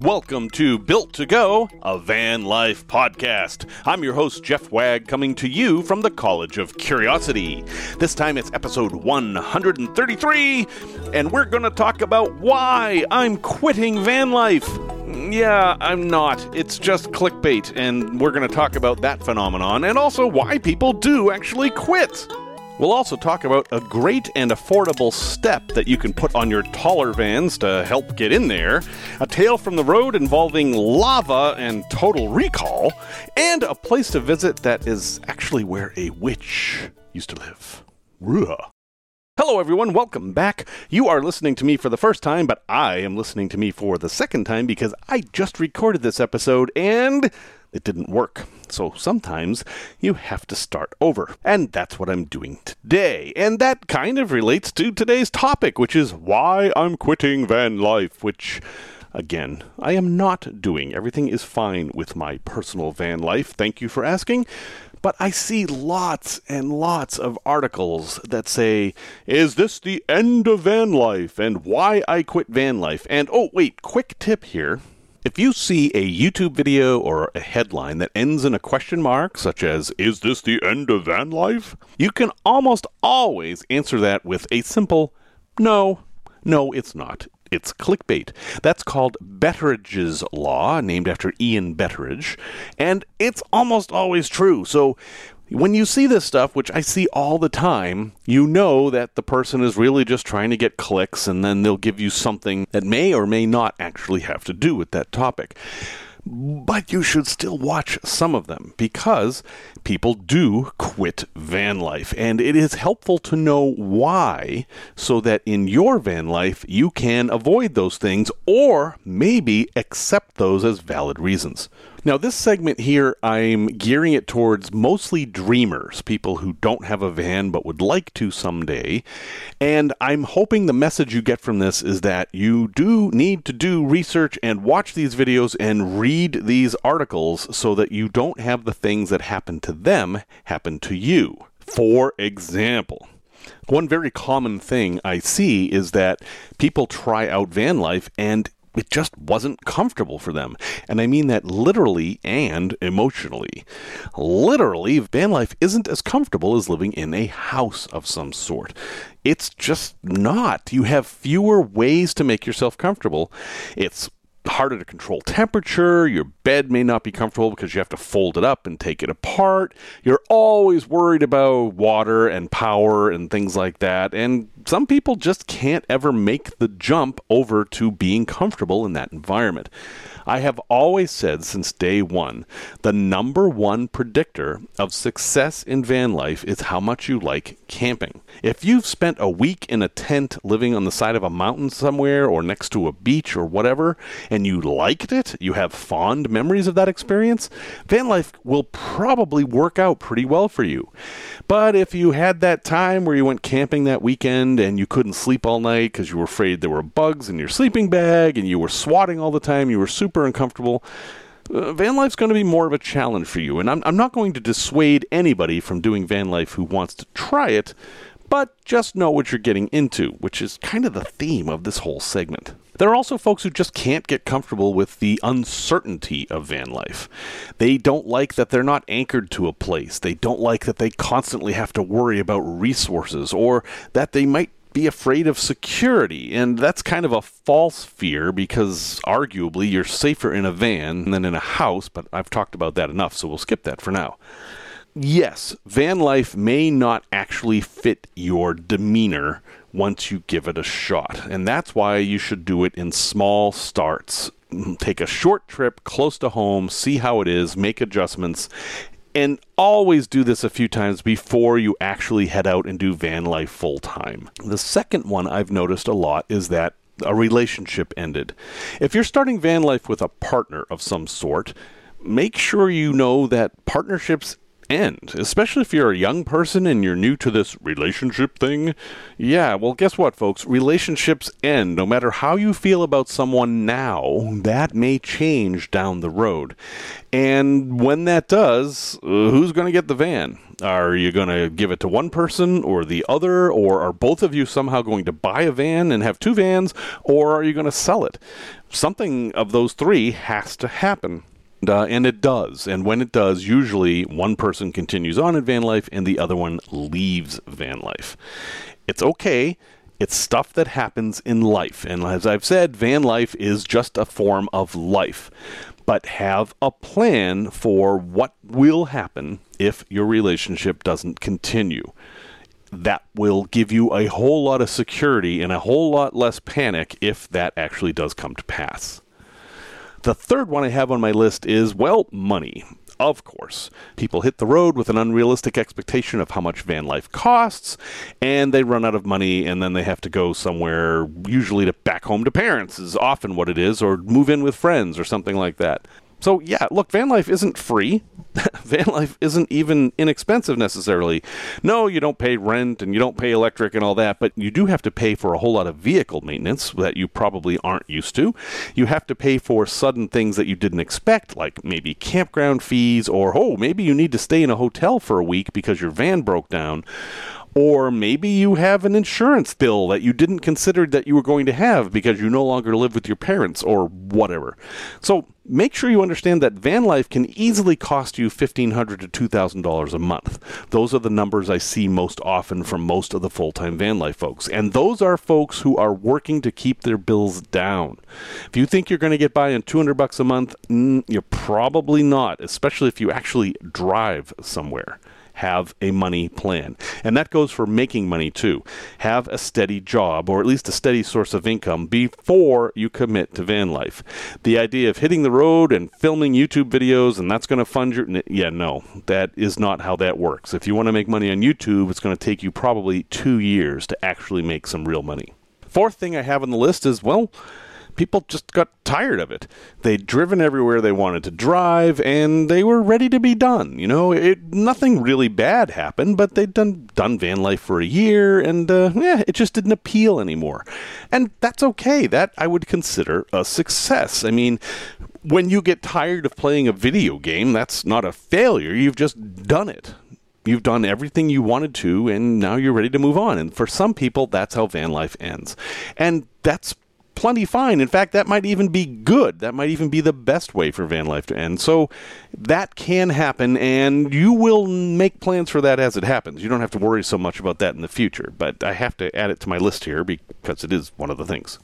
Welcome to Built to Go, a van life podcast. I'm your host, Jeff Wagg, coming to you from the College of Curiosity. This time it's episode 133, and we're going to talk about why I'm quitting van life. Yeah, I'm not. It's just clickbait, and we're going to talk about that phenomenon and also why people do actually quit. We'll also talk about a great and affordable step that you can put on your taller vans to help get in there, a tale from the road involving lava and total recall, and a place to visit that is actually where a witch used to live. Ruh. Hello, everyone. Welcome back. You are listening to me for the first time, but I am listening to me for the second time because I just recorded this episode and it didn't work. So sometimes you have to start over. And that's what I'm doing today. And that kind of relates to today's topic, which is why I'm quitting van life, which. Again, I am not doing. Everything is fine with my personal van life. Thank you for asking. But I see lots and lots of articles that say, Is this the end of van life? And why I quit van life? And oh, wait, quick tip here. If you see a YouTube video or a headline that ends in a question mark, such as, Is this the end of van life? you can almost always answer that with a simple, No, no, it's not. It's clickbait. That's called Betteridge's Law, named after Ian Betteridge, and it's almost always true. So when you see this stuff, which I see all the time, you know that the person is really just trying to get clicks and then they'll give you something that may or may not actually have to do with that topic. But you should still watch some of them because people do quit van life. And it is helpful to know why so that in your van life you can avoid those things or maybe accept those as valid reasons. Now, this segment here, I'm gearing it towards mostly dreamers, people who don't have a van but would like to someday. And I'm hoping the message you get from this is that you do need to do research and watch these videos and read these articles so that you don't have the things that happen to them happen to you. For example, one very common thing I see is that people try out van life and it just wasn't comfortable for them. And I mean that literally and emotionally. Literally, van life isn't as comfortable as living in a house of some sort. It's just not. You have fewer ways to make yourself comfortable. It's harder to control temperature. Your bed may not be comfortable because you have to fold it up and take it apart. You're always worried about water and power and things like that. And some people just can't ever make the jump over to being comfortable in that environment. I have always said since day one the number one predictor of success in van life is how much you like camping. If you've spent a week in a tent living on the side of a mountain somewhere or next to a beach or whatever, and you liked it, you have fond memories of that experience, van life will probably work out pretty well for you. But if you had that time where you went camping that weekend and you couldn't sleep all night because you were afraid there were bugs in your sleeping bag and you were swatting all the time, you were super uncomfortable, uh, van life's going to be more of a challenge for you. And I'm, I'm not going to dissuade anybody from doing van life who wants to try it, but just know what you're getting into, which is kind of the theme of this whole segment. There are also folks who just can't get comfortable with the uncertainty of van life. They don't like that they're not anchored to a place. They don't like that they constantly have to worry about resources or that they might be afraid of security. And that's kind of a false fear because arguably you're safer in a van than in a house, but I've talked about that enough, so we'll skip that for now. Yes, van life may not actually fit your demeanor once you give it a shot. And that's why you should do it in small starts. Take a short trip close to home, see how it is, make adjustments, and always do this a few times before you actually head out and do van life full time. The second one I've noticed a lot is that a relationship ended. If you're starting van life with a partner of some sort, make sure you know that partnerships end, especially if you're a young person and you're new to this relationship thing. Yeah, well, guess what, folks? Relationships end. No matter how you feel about someone now, that may change down the road. And when that does, uh, who's going to get the van? Are you going to give it to one person or the other? Or are both of you somehow going to buy a van and have two vans? Or are you going to sell it? Something of those three has to happen. Uh, and it does. And when it does, usually one person continues on in van life and the other one leaves van life. It's okay. It's stuff that happens in life. And as I've said, van life is just a form of life. But have a plan for what will happen if your relationship doesn't continue. That will give you a whole lot of security and a whole lot less panic if that actually does come to pass. The third one I have on my list is, well, money. Of course. People hit the road with an unrealistic expectation of how much van life costs, and they run out of money, and then they have to go somewhere, usually to back home to parents, is often what it is, or move in with friends, or something like that. So, yeah, look, van life isn't free. van life isn't even inexpensive necessarily. No, you don't pay rent and you don't pay electric and all that, but you do have to pay for a whole lot of vehicle maintenance that you probably aren't used to. You have to pay for sudden things that you didn't expect, like maybe campground fees, or oh, maybe you need to stay in a hotel for a week because your van broke down or maybe you have an insurance bill that you didn't consider that you were going to have because you no longer live with your parents or whatever. So make sure you understand that van life can easily cost you $1,500 to $2,000 a month. Those are the numbers I see most often from most of the full time van life folks. And those are folks who are working to keep their bills down. If you think you're going to get by on 200 bucks a month, mm, you're probably not, especially if you actually drive somewhere have a money plan. And that goes for making money too. Have a steady job or at least a steady source of income before you commit to van life. The idea of hitting the road and filming YouTube videos and that's going to fund your. Yeah, no, that is not how that works. If you want to make money on YouTube, it's going to take you probably two years to actually make some real money. Fourth thing I have on the list is well, people just got tired of it. They'd driven everywhere they wanted to drive, and they were ready to be done. You know, it nothing really bad happened, but they'd done done van life for a year, and uh, yeah, it just didn't appeal anymore. And that's okay. That I would consider a success. I mean, when you get tired of playing a video game, that's not a failure. You've just done it you've done everything you wanted to and now you're ready to move on and for some people that's how van life ends and that's plenty fine. In fact, that might even be good. That might even be the best way for van life to end. So that can happen, and you will make plans for that as it happens. You don't have to worry so much about that in the future. But I have to add it to my list here because it is one of the things.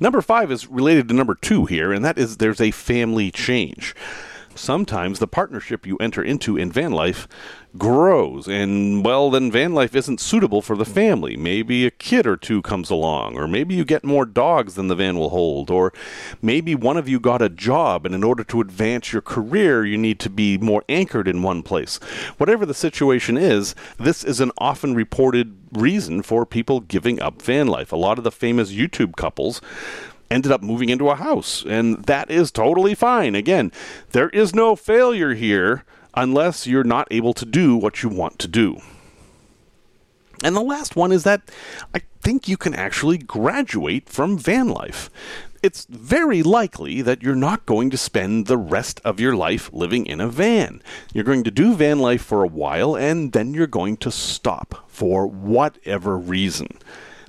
Number five is related to number two here, and that is there's a family change sometimes the partnership you enter into in van life grows and well then van life isn't suitable for the family maybe a kid or two comes along or maybe you get more dogs than the van will hold or maybe one of you got a job and in order to advance your career you need to be more anchored in one place whatever the situation is this is an often reported reason for people giving up van life a lot of the famous youtube couples ended up moving into a house. And that is totally fine. Again, there is no failure here unless you're not able to do what you want to do. And the last one is that I think you can actually graduate from van life. It's very likely that you're not going to spend the rest of your life living in a van. You're going to do van life for a while and then you're going to stop for whatever reason.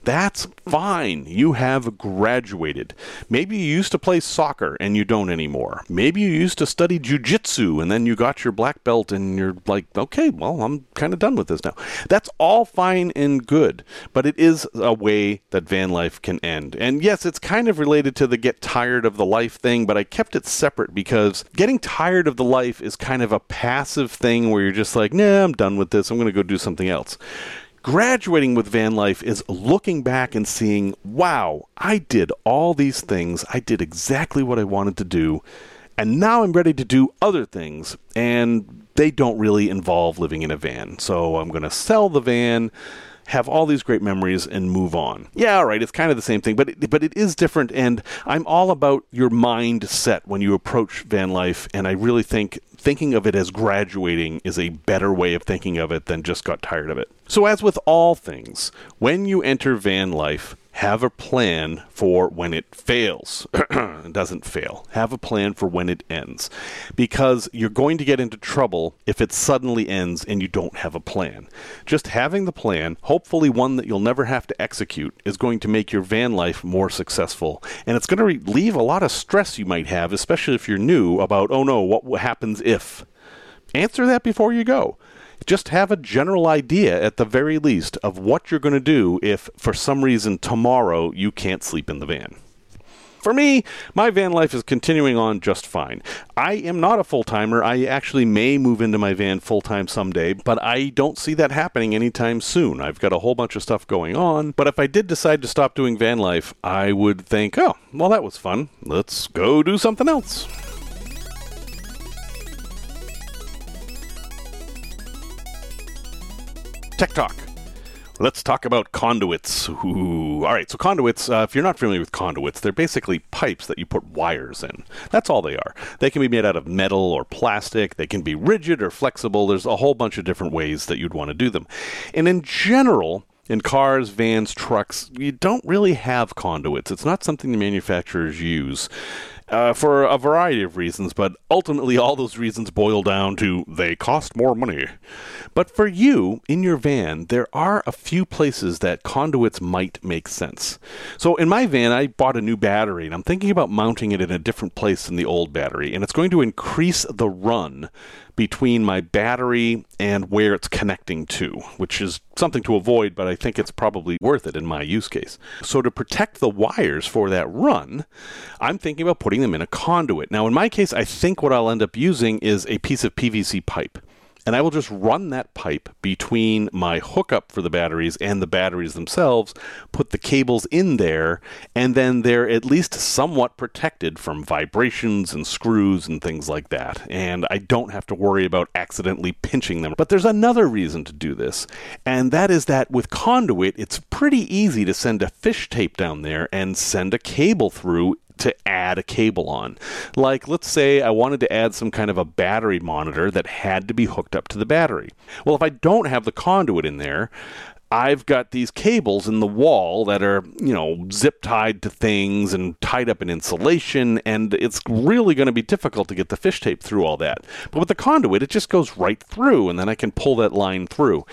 That's fine. You have graduated. Maybe you used to play soccer and you don't anymore. Maybe you used to study jujitsu and then you got your black belt and you're like, okay, well, I'm kind of done with this now. That's all fine and good, but it is a way that van life can end. And yes, it's kind of related to the get tired of the life thing, but I kept it separate because getting tired of the life is kind of a passive thing where you're just like, nah, I'm done with this. I'm going to go do something else. Graduating with van life is looking back and seeing, wow, I did all these things. I did exactly what I wanted to do. And now I'm ready to do other things. And they don't really involve living in a van. So I'm going to sell the van have all these great memories and move on. Yeah, all right, it's kind of the same thing, but it, but it is different. And I'm all about your mindset when you approach van life. And I really think thinking of it as graduating is a better way of thinking of it than just got tired of it. So, as with all things, when you enter van life, have a plan for when it fails. it doesn't fail. Have a plan for when it ends. Because you're going to get into trouble if it suddenly ends and you don't have a plan. Just having the plan, hopefully one that you'll never have to execute, is going to make your van life more successful. And it's going to relieve a lot of stress you might have, especially if you're new, about, oh no, what happens if? Answer that before you go just have a general idea at the very least of what you're going to do if for some reason tomorrow you can't sleep in the van. For me, my van life is continuing on just fine. I am not a full timer. I actually may move into my van full time someday, but I don't see that happening anytime soon. I've got a whole bunch of stuff going on. But if I did decide to stop doing van life, I would think, oh, well, that was fun. Let's go do something else. Tech Talk. Let's talk about conduits. Ooh. All right, so conduits, uh, if you're not familiar with conduits, they're basically pipes that you put wires in. That's all they are. They can be made out of metal or plastic, they can be rigid or flexible. There's a whole bunch of different ways that you'd want to do them. And in general, in cars, vans, trucks, you don't really have conduits. It's not something the manufacturers use uh, for a variety of reasons, but ultimately all those reasons boil down to they cost more money. But for you, in your van, there are a few places that conduits might make sense. So in my van, I bought a new battery, and I'm thinking about mounting it in a different place than the old battery, and it's going to increase the run between my battery and where it's connecting to, which is something to avoid, but I think it's probably worth it in my use case. So, to protect the wires for that run, I'm thinking about putting them in a conduit. Now, in my case, I think what I'll end up using is a piece of PVC pipe and I will just run that pipe between my hookup for the batteries and the batteries themselves, put the cables in there, and then they're at least somewhat protected from vibrations and screws and things like that. And I don't have to worry about accidentally pinching them. But there's another reason to do this, and that is that with conduit, it's pretty easy to send a fish tape down there and send a cable through to add a cable on. Like, let's say I wanted to add some kind of a battery monitor that had to be hooked up to the battery. Well, if I don't have the conduit in there, I've got these cables in the wall that are, you know, zip tied to things and tied up in insulation, and it's really going to be difficult to get the fish tape through all that. But with the conduit, it just goes right through, and then I can pull that line through.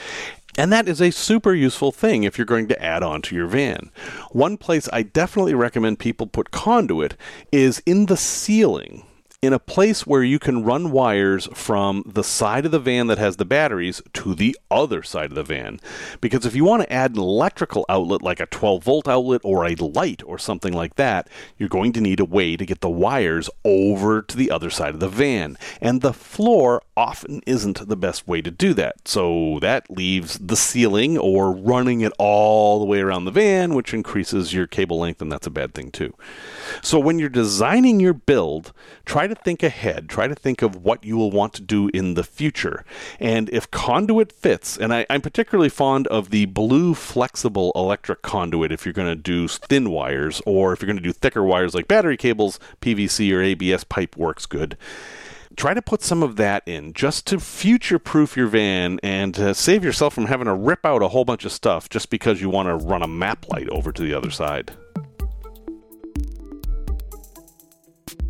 And that is a super useful thing if you're going to add on to your van. One place I definitely recommend people put conduit is in the ceiling in a place where you can run wires from the side of the van that has the batteries to the other side of the van. Because if you want to add an electrical outlet like a 12 volt outlet or a light or something like that, you're going to need a way to get the wires over to the other side of the van. And the floor often isn't the best way to do that. So that leaves the ceiling or running it all the way around the van, which increases your cable length, and that's a bad thing too. So when you're designing your build, try to think ahead. Try to think of what you will want to do in the future. And if conduit fits, and I, am particularly fond of the blue flexible electric conduit if you're going to do thin wires, or if you're going to do thicker wires like battery cables, PVC or ABS pipe works good try to put some of that in just to future proof your van and to save yourself from having to rip out a whole bunch of stuff just because you want to run a map light over to the other side.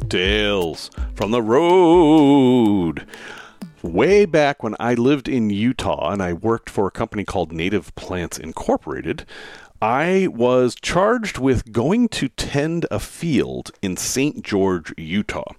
Tales from the road. Way back when I lived in Utah and I worked for a company called Native Plants Incorporated, I was charged with going to tend a field in St. George, Utah.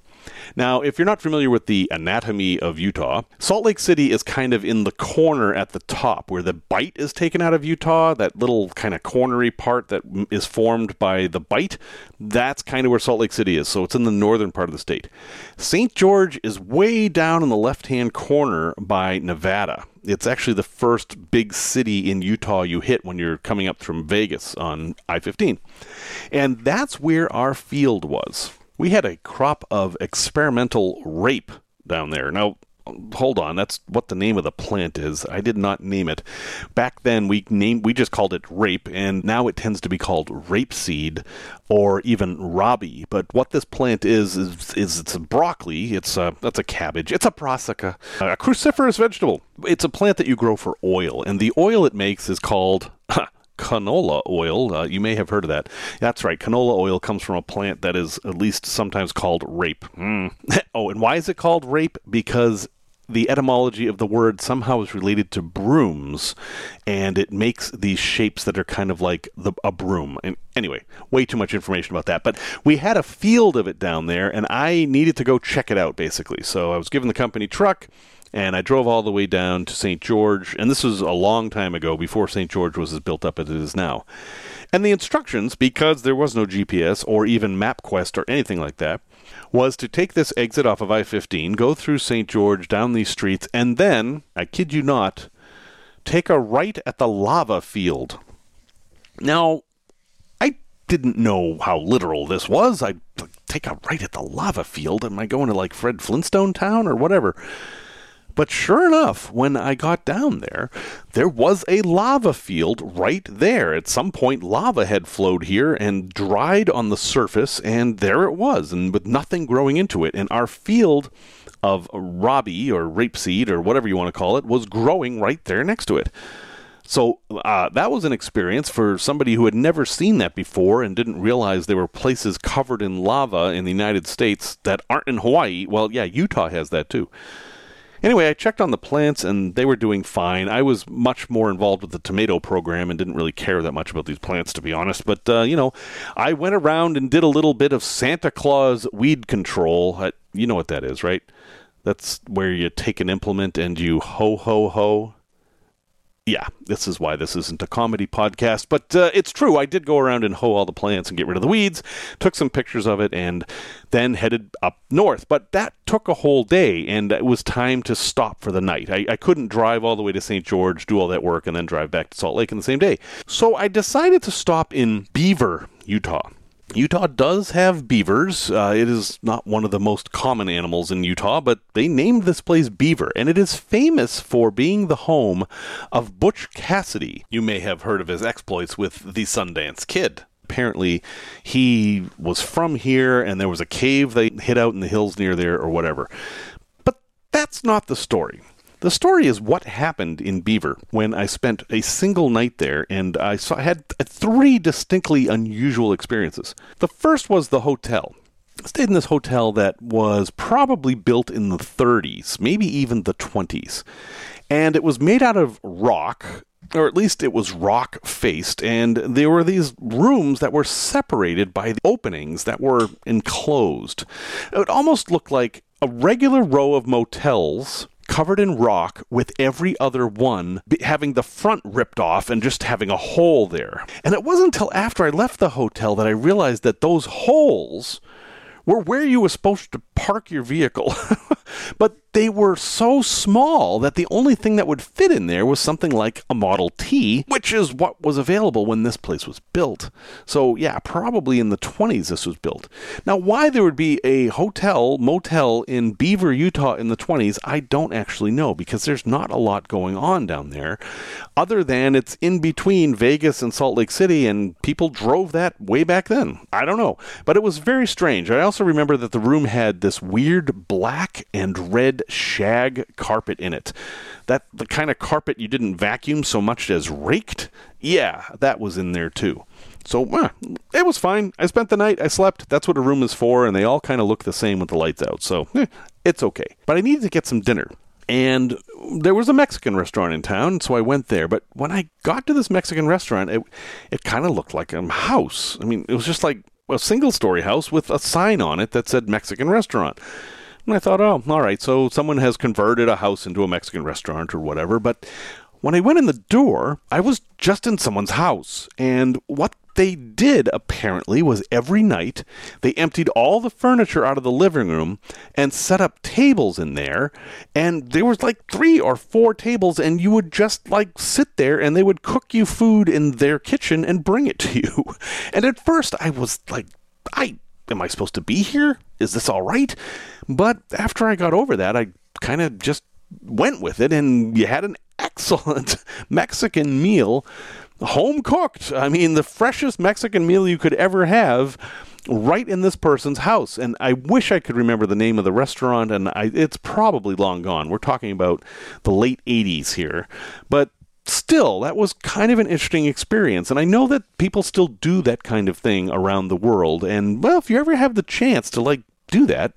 Now, if you're not familiar with the anatomy of Utah, Salt Lake City is kind of in the corner at the top where the bite is taken out of Utah, that little kind of cornery part that is formed by the bite. That's kind of where Salt Lake City is. So it's in the northern part of the state. St. George is way down in the left hand corner by Nevada. It's actually the first big city in Utah you hit when you're coming up from Vegas on I 15. And that's where our field was we had a crop of experimental rape down there. Now, hold on, that's what the name of the plant is. I did not name it. Back then, we named we just called it rape, and now it tends to be called rapeseed or even rabi. But what this plant is is, is it's a broccoli. It's a that's a cabbage. It's a brassica, a cruciferous vegetable. It's a plant that you grow for oil, and the oil it makes is called canola oil. Uh, you may have heard of that. That's right. Canola oil comes from a plant that is at least sometimes called rape. Mm. oh, and why is it called rape? Because the etymology of the word somehow is related to brooms, and it makes these shapes that are kind of like the, a broom. And anyway, way too much information about that. But we had a field of it down there, and I needed to go check it out, basically. So I was given the company truck and I drove all the way down to St. George, and this was a long time ago before St. George was as built up as it is now. And the instructions, because there was no GPS or even MapQuest or anything like that, was to take this exit off of I 15, go through St. George, down these streets, and then, I kid you not, take a right at the lava field. Now, I didn't know how literal this was. I'd take a right at the lava field. Am I going to like Fred Flintstone town or whatever? But sure enough, when I got down there, there was a lava field right there. At some point, lava had flowed here and dried on the surface, and there it was, and with nothing growing into it. And our field of rabi or rapeseed or whatever you want to call it was growing right there next to it. So uh, that was an experience for somebody who had never seen that before and didn't realize there were places covered in lava in the United States that aren't in Hawaii. Well, yeah, Utah has that too. Anyway, I checked on the plants and they were doing fine. I was much more involved with the tomato program and didn't really care that much about these plants, to be honest. But, uh, you know, I went around and did a little bit of Santa Claus weed control. I, you know what that is, right? That's where you take an implement and you ho, ho, ho yeah, this is why this isn't a comedy podcast, but uh, it's true. I did go around and hoe all the plants and get rid of the weeds, took some pictures of it, and then headed up north. But that took a whole day, and it was time to stop for the night. I, I couldn't drive all the way to St. George, do all that work, and then drive back to Salt Lake in the same day. So I decided to stop in Beaver, Utah. Utah does have beavers. Uh, it is not one of the most common animals in Utah, but they named this place Beaver, and it is famous for being the home of Butch Cassidy. You may have heard of his exploits with the Sundance Kid. Apparently, he was from here, and there was a cave they hid out in the hills near there, or whatever. But that's not the story. The story is what happened in Beaver when I spent a single night there and I saw, had three distinctly unusual experiences. The first was the hotel. I stayed in this hotel that was probably built in the 30s, maybe even the 20s. And it was made out of rock, or at least it was rock faced, and there were these rooms that were separated by the openings that were enclosed. It almost looked like a regular row of motels covered in rock with every other one having the front ripped off and just having a hole there. And it wasn't until after I left the hotel that I realized that those holes were where you were supposed to park your vehicle. but they were so small that the only thing that would fit in there was something like a Model T, which is what was available when this place was built. So, yeah, probably in the 20s this was built. Now, why there would be a hotel, motel in Beaver, Utah in the 20s, I don't actually know because there's not a lot going on down there other than it's in between Vegas and Salt Lake City and people drove that way back then. I don't know. But it was very strange. I also remember that the room had this weird black and red shag carpet in it. That the kind of carpet you didn't vacuum so much as raked. Yeah, that was in there too. So eh, it was fine. I spent the night. I slept. That's what a room is for, and they all kind of look the same with the lights out. So eh, it's okay. But I needed to get some dinner. And there was a Mexican restaurant in town, so I went there. But when I got to this Mexican restaurant, it it kind of looked like a house. I mean, it was just like a single story house with a sign on it that said Mexican restaurant. And I thought, oh, all right, so someone has converted a house into a Mexican restaurant or whatever. But when I went in the door, I was just in someone's house. And what they did apparently was every night they emptied all the furniture out of the living room and set up tables in there and there was like three or four tables and you would just like sit there and they would cook you food in their kitchen and bring it to you. And at first i was like i am i supposed to be here? Is this all right? But after I got over that, I kind of just went with it, and you had an excellent Mexican meal, home cooked. I mean, the freshest Mexican meal you could ever have right in this person's house. And I wish I could remember the name of the restaurant, and I, it's probably long gone. We're talking about the late 80s here. But still, that was kind of an interesting experience. And I know that people still do that kind of thing around the world. And, well, if you ever have the chance to, like, do that,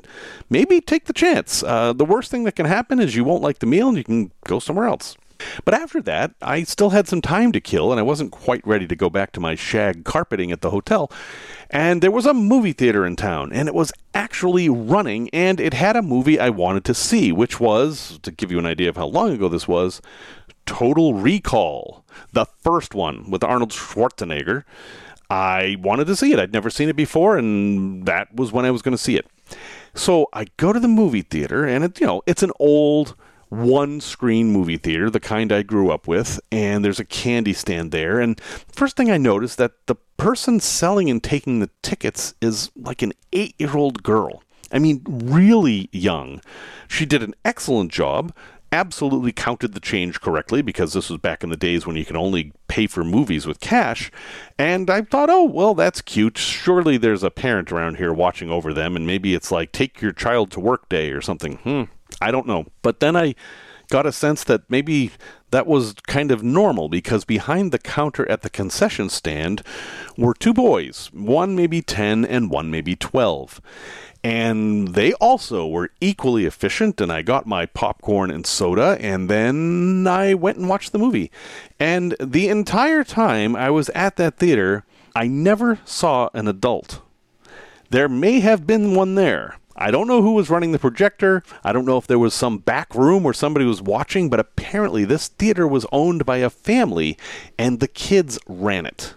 maybe take the chance. Uh, the worst thing that can happen is you won't like the meal and you can go somewhere else. But after that, I still had some time to kill, and I wasn't quite ready to go back to my shag carpeting at the hotel. And there was a movie theater in town, and it was actually running, and it had a movie I wanted to see, which was, to give you an idea of how long ago this was, Total Recall, the first one with Arnold Schwarzenegger. I wanted to see it. I'd never seen it before, and that was when I was going to see it. So I go to the movie theater, and it, you know, it's an old one screen movie theater, the kind I grew up with, and there's a candy stand there. And first thing I noticed that the person selling and taking the tickets is like an eight year old girl. I mean, really young. She did an excellent job absolutely counted the change correctly because this was back in the days when you can only pay for movies with cash. And I thought, oh, well, that's cute. Surely there's a parent around here watching over them, and maybe it's like take your child to work day or something. Hmm, I don't know. But then I got a sense that maybe that was kind of normal because behind the counter at the concession stand were two boys, one maybe 10 and one maybe 12 and they also were equally efficient and i got my popcorn and soda and then i went and watched the movie. And the entire time i was at that theater i never saw an adult. There may have been one there I don't know who was running the projector. I don't know if there was some back room where somebody was watching, but apparently this theater was owned by a family and the kids ran it.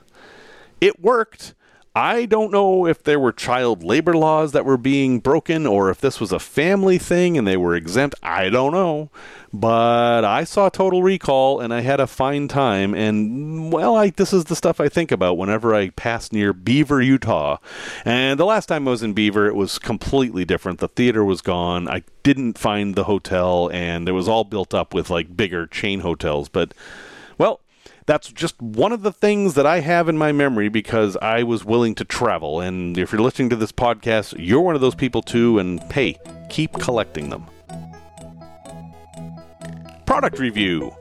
It worked. I don't know if there were child labor laws that were being broken or if this was a family thing and they were exempt. I don't know. But I saw Total Recall and I had a fine time. And, well, I, this is the stuff I think about whenever I pass near Beaver, Utah. And the last time I was in Beaver, it was completely different. The theater was gone. I didn't find the hotel and it was all built up with like bigger chain hotels. But, that's just one of the things that I have in my memory because I was willing to travel. And if you're listening to this podcast, you're one of those people too. And hey, keep collecting them. Product review.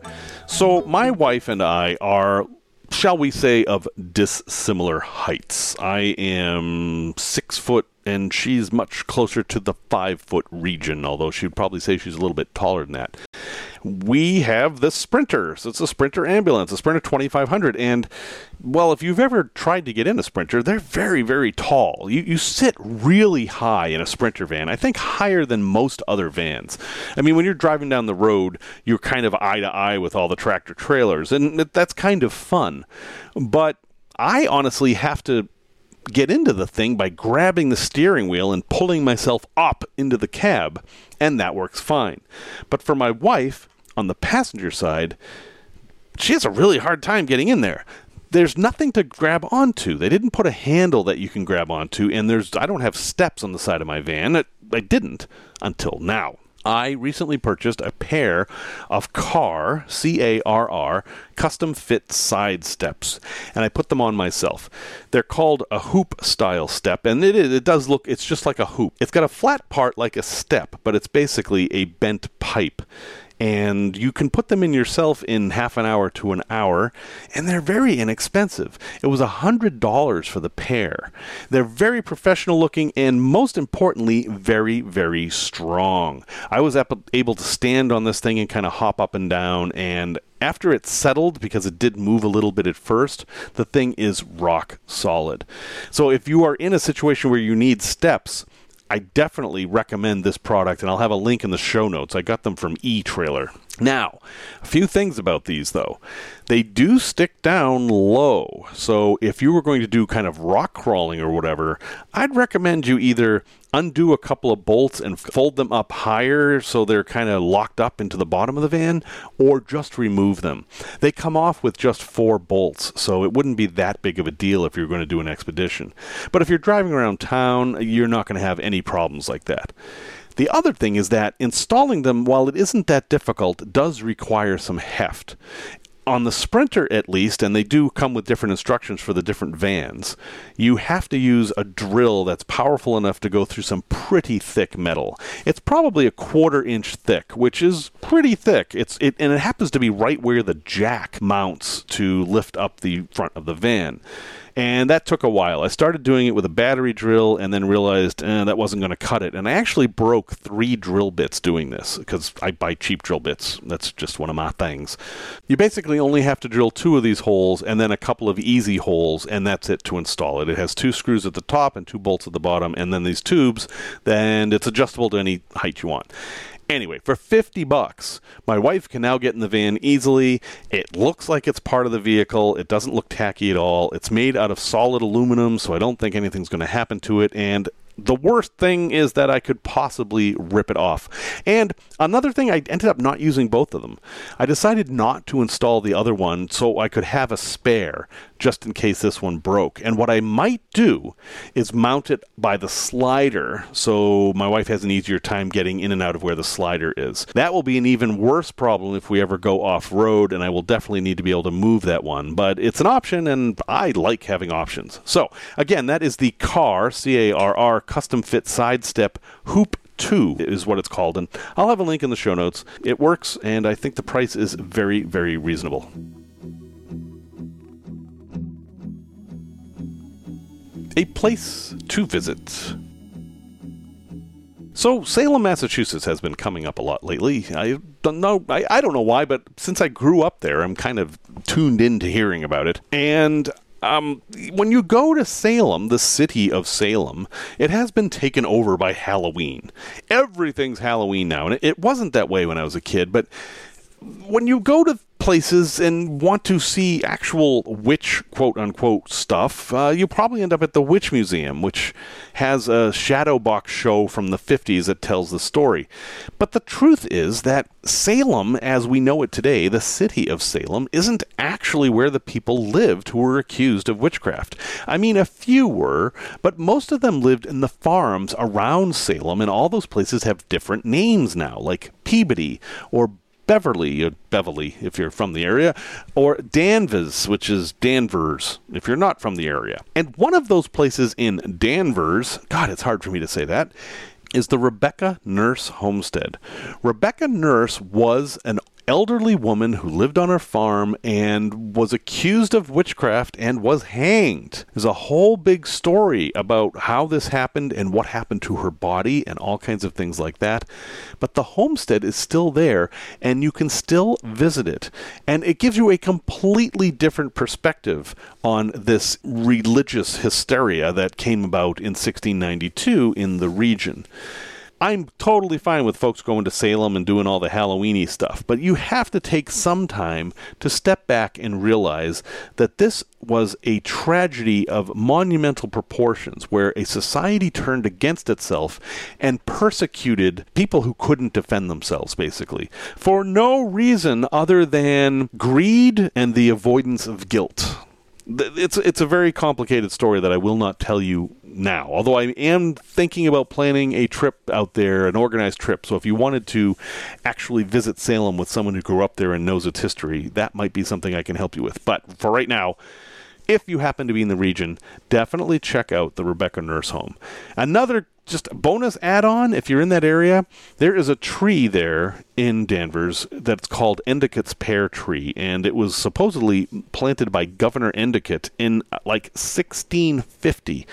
So, my wife and I are shall we say, of dissimilar heights. I am six foot, and she's much closer to the five foot region, although she'd probably say she's a little bit taller than that we have the Sprinter. So it's a Sprinter ambulance, a Sprinter 2500. And, well, if you've ever tried to get in a Sprinter, they're very, very tall. You, you sit really high in a Sprinter van, I think higher than most other vans. I mean, when you're driving down the road, you're kind of eye to eye with all the tractor trailers, and that's kind of fun. But I honestly have to get into the thing by grabbing the steering wheel and pulling myself up into the cab, and that works fine. But for my wife, on the passenger side, she has a really hard time getting in there. There's nothing to grab onto. They didn't put a handle that you can grab onto, and there's I don't have steps on the side of my van. I didn't until now. I recently purchased a pair of Carr, C A R R, custom fit side steps, and I put them on myself. They're called a hoop style step, and it, it does look, it's just like a hoop. It's got a flat part like a step, but it's basically a bent pipe and you can put them in yourself in half an hour to an hour, and they're very inexpensive. It was a hundred dollars for the pair. They're very professional looking, and most importantly, very very strong. I was able to stand on this thing and kind of hop up and down, and after it settled, because it did move a little bit at first, the thing is rock solid. So if you are in a situation where you need steps, I definitely recommend this product, and I'll have a link in the show notes. I got them from E Trailer. Now, a few things about these though. They do stick down low. So if you were going to do kind of rock crawling or whatever, I'd recommend you either undo a couple of bolts and fold them up higher so they're kind of locked up into the bottom of the van or just remove them. They come off with just four bolts, so it wouldn't be that big of a deal if you're going to do an expedition. But if you're driving around town, you're not going to have any problems like that. The other thing is that installing them, while it isn't that difficult, does require some heft on the Sprinter at least, and they do come with different instructions for the different vans, you have to use a drill that's powerful enough to go through some pretty thick metal. It's probably a quarter inch thick, which is pretty thick. It's it and it happens to be right where the jack mounts to lift up the front of the van. And that took a while. I started doing it with a battery drill and then realized eh, that wasn't going to cut it. And I actually broke three drill bits doing this because I buy cheap drill bits. That's just one of my things. You basically only have to drill two of these holes and then a couple of easy holes, and that's it to install it. It has two screws at the top and two bolts at the bottom, and then these tubes, and it's adjustable to any height you want. Anyway, for 50 bucks, my wife can now get in the van easily. It looks like it's part of the vehicle. It doesn't look tacky at all. It's made out of solid aluminum, so I don't think anything's going to happen to it. And the worst thing is that I could possibly rip it off. And another thing, I ended up not using both of them. I decided not to install the other one so I could have a spare just in case this one broke. And what I might do is mount it by the slider so my wife has an easier time getting in and out of where the slider is. That will be an even worse problem if we ever go off road, and I will definitely need to be able to move that one. But it's an option, and I like having options. So, again, that is the CARR, C A R R, custom fit sidestep hoop 2 is what it's called and I'll have a link in the show notes. It works and I think the price is very very reasonable. A place to visit. So Salem, Massachusetts has been coming up a lot lately. I don't know I, I don't know why, but since I grew up there, I'm kind of tuned into hearing about it. And um, when you go to Salem, the city of Salem, it has been taken over by Halloween. Everything's Halloween now, and it, it wasn't that way when I was a kid. But when you go to places and want to see actual witch quote unquote stuff, uh, you probably end up at the Witch Museum, which has a shadow box show from the 50s that tells the story. But the truth is that Salem, as we know it today, the city of Salem, isn't actually where the people lived who were accused of witchcraft. I mean, a few were, but most of them lived in the farms around Salem, and all those places have different names now, like Peabody or Beverly, or Beverly if you're from the area, or Danvers, which is Danvers if you're not from the area. And one of those places in Danvers, God, it's hard for me to say that, is the Rebecca Nurse Homestead. Rebecca Nurse was an elderly woman who lived on her farm and was accused of witchcraft and was hanged. There's a whole big story about how this happened and what happened to her body and all kinds of things like that. But the homestead is still there and you can still visit it. And it gives you a completely different perspective on this religious hysteria that came about in 1692 in the region. I'm totally fine with folks going to Salem and doing all the Halloweeny stuff, but you have to take some time to step back and realize that this was a tragedy of monumental proportions where a society turned against itself and persecuted people who couldn't defend themselves basically for no reason other than greed and the avoidance of guilt. It's it's a very complicated story that I will not tell you now. Although I am thinking about planning a trip out there, an organized trip. So if you wanted to actually visit Salem with someone who grew up there and knows its history, that might be something I can help you with. But for right now, if you happen to be in the region, definitely check out the Rebecca Nurse Home. Another just bonus add-on if you're in that area there is a tree there in danvers that's called endicott's pear tree and it was supposedly planted by governor endicott in uh, like 1650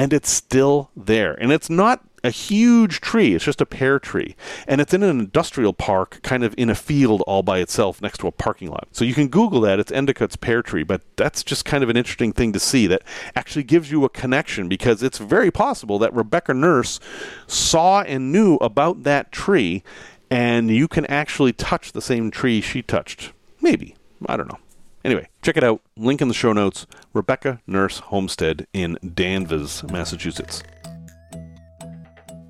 and it's still there. And it's not a huge tree. It's just a pear tree. And it's in an industrial park, kind of in a field all by itself next to a parking lot. So you can Google that. It's Endicott's pear tree. But that's just kind of an interesting thing to see that actually gives you a connection because it's very possible that Rebecca Nurse saw and knew about that tree and you can actually touch the same tree she touched. Maybe. I don't know. Anyway, check it out. Link in the show notes. Rebecca Nurse Homestead in Danvers, Massachusetts.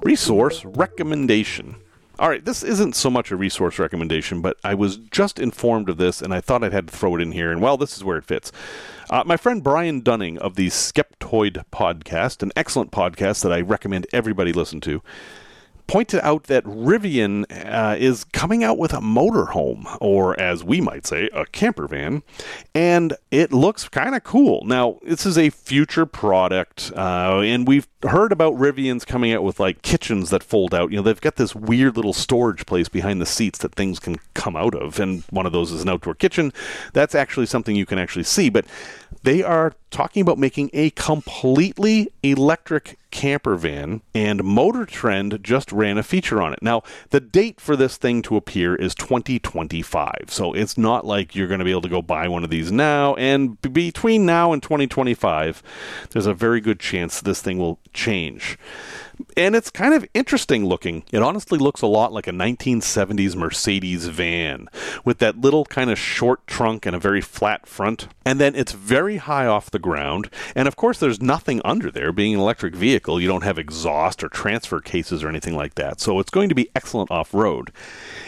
Resource recommendation. All right, this isn't so much a resource recommendation, but I was just informed of this and I thought I'd had to throw it in here, and well, this is where it fits. Uh, my friend Brian Dunning of the Skeptoid podcast, an excellent podcast that I recommend everybody listen to, pointed out that Rivian uh, is coming out with a motorhome, or as we might say, a camper van, and it looks kind of cool. Now, this is a future product, uh, and we've heard about Rivians coming out with like kitchens that fold out. You know, they've got this weird little storage place behind the seats that things can come out of, and one of those is an outdoor kitchen. That's actually something you can actually see, but they are talking about making a completely electric camper van, and Motor Trend just ran a feature on it. Now, the date for this thing to appear is 2025, so it's not like you're going to be able to go buy one of these now. And between now and 2025, there's a very good chance this thing will change and it's kind of interesting looking. It honestly looks a lot like a 1970s Mercedes van with that little kind of short trunk and a very flat front. And then it's very high off the ground. And of course, there's nothing under there. Being an electric vehicle, you don't have exhaust or transfer cases or anything like that. So it's going to be excellent off road.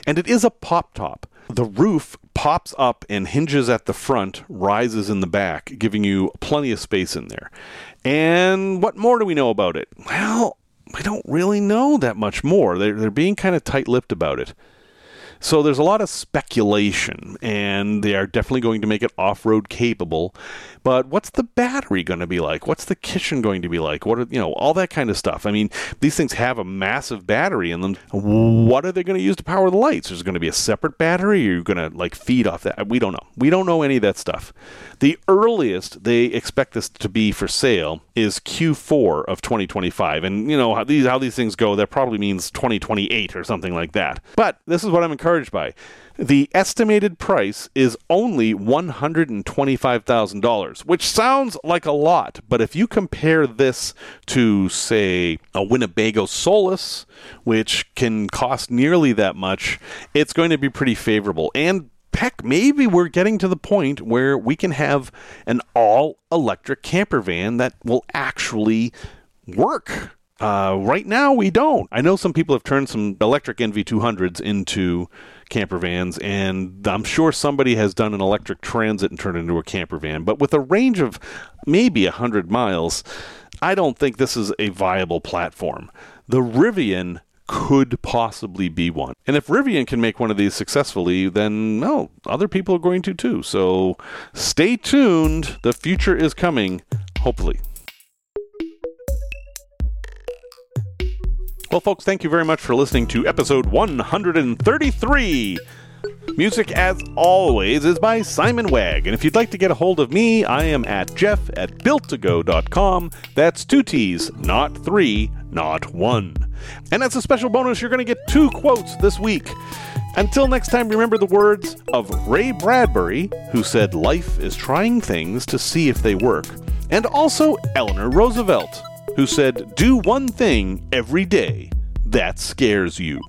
And it is a pop top. The roof pops up and hinges at the front, rises in the back, giving you plenty of space in there. And what more do we know about it? Well, we don't really know that much more. They're, they're being kind of tight lipped about it. So there's a lot of speculation, and they are definitely going to make it off road capable. But what's the battery going to be like? What's the kitchen going to be like? What are, you know, all that kind of stuff. I mean, these things have a massive battery in them. What are they going to use to power the lights? Is it going to be a separate battery? Or are you going to like feed off that? We don't know. We don't know any of that stuff. The earliest they expect this to be for sale is Q4 of 2025. And you know how these how these things go, that probably means 2028 or something like that. But this is what I'm encouraged by. The estimated price is only $125,000, which sounds like a lot, but if you compare this to, say, a Winnebago Solis, which can cost nearly that much, it's going to be pretty favorable. And heck, maybe we're getting to the point where we can have an all electric camper van that will actually work. Uh, right now, we don't. I know some people have turned some electric NV200s into camper vans, and I'm sure somebody has done an electric transit and turned it into a camper van. But with a range of maybe 100 miles, I don't think this is a viable platform. The Rivian could possibly be one. And if Rivian can make one of these successfully, then no, other people are going to too. So stay tuned. The future is coming, hopefully. Well, folks, thank you very much for listening to episode 133. Music, as always, is by Simon Wagg. And if you'd like to get a hold of me, I am at jeff at builttogo.com. That's two T's, not three, not one. And as a special bonus, you're going to get two quotes this week. Until next time, remember the words of Ray Bradbury, who said, Life is trying things to see if they work, and also Eleanor Roosevelt who said, Do one thing every day that scares you.